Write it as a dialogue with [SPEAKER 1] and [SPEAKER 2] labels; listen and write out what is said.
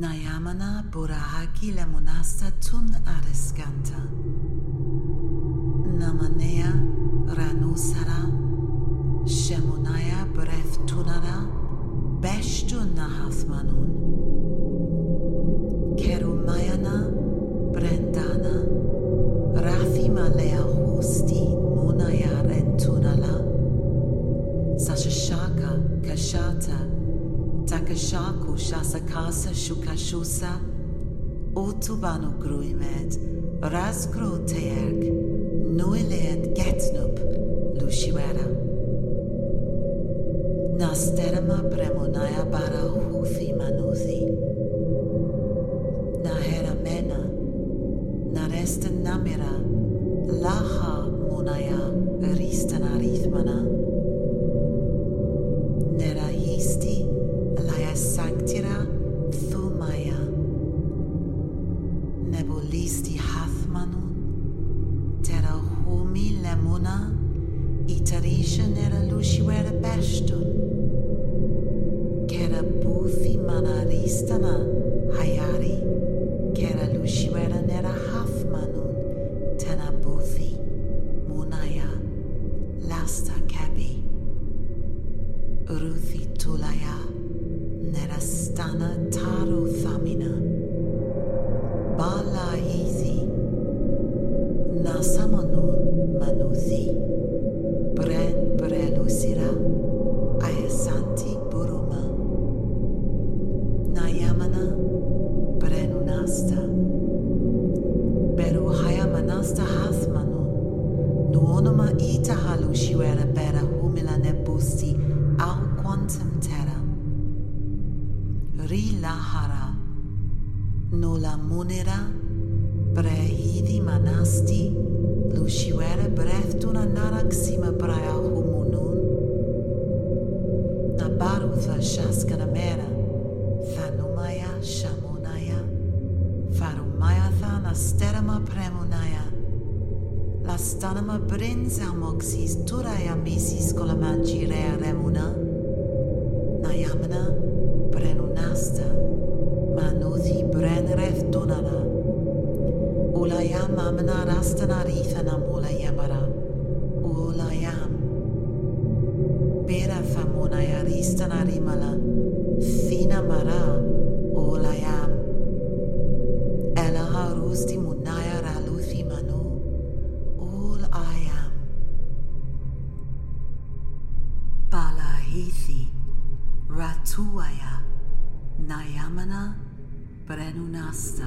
[SPEAKER 1] Nayamana Burahaki Gila Tun Areskanta. Namanea Ranusara. Shemunaya Bref Tunara Beshtun Nahathmanun. Takashaku Shasakasa Shukashusa Otubanu Gruimed. Razgro Teerk Nuileed Getnup. Lushiwera. Nasterama Premonaya Bara Huthi Manuthi Nahera Mena. Naresta Namira Laha Munaya Humi Lemuna Itarisha Nera Lushiwera Beshtun Kera Buthi Manaristana Hayari. Kera Lushiwera Nera Hathmanun Tena Buthi Munaya Lasta Kabi Ruthi Tulaya Nerastana Thamina Nuonoma ita halu shiwera bera humila nebusti au quantum terra. Rilahara Nula munera. Brehidi manasti. Lushiwera brehtuna naraksima braya humunun. Nabarutha shaskana mera. Thanumaya shamunaya. Farumaya thana sterama premunaya astanama brensamoxis turayamesis colamanci rea remuna, nayamana brenunasta, manuthi brenreth donana, ulayam Amana rastana Rithana Mula Yamara ulayam, Bera Famuna Yaristana rimala, thinamara, Ratuaya Nayamana. Brenunasta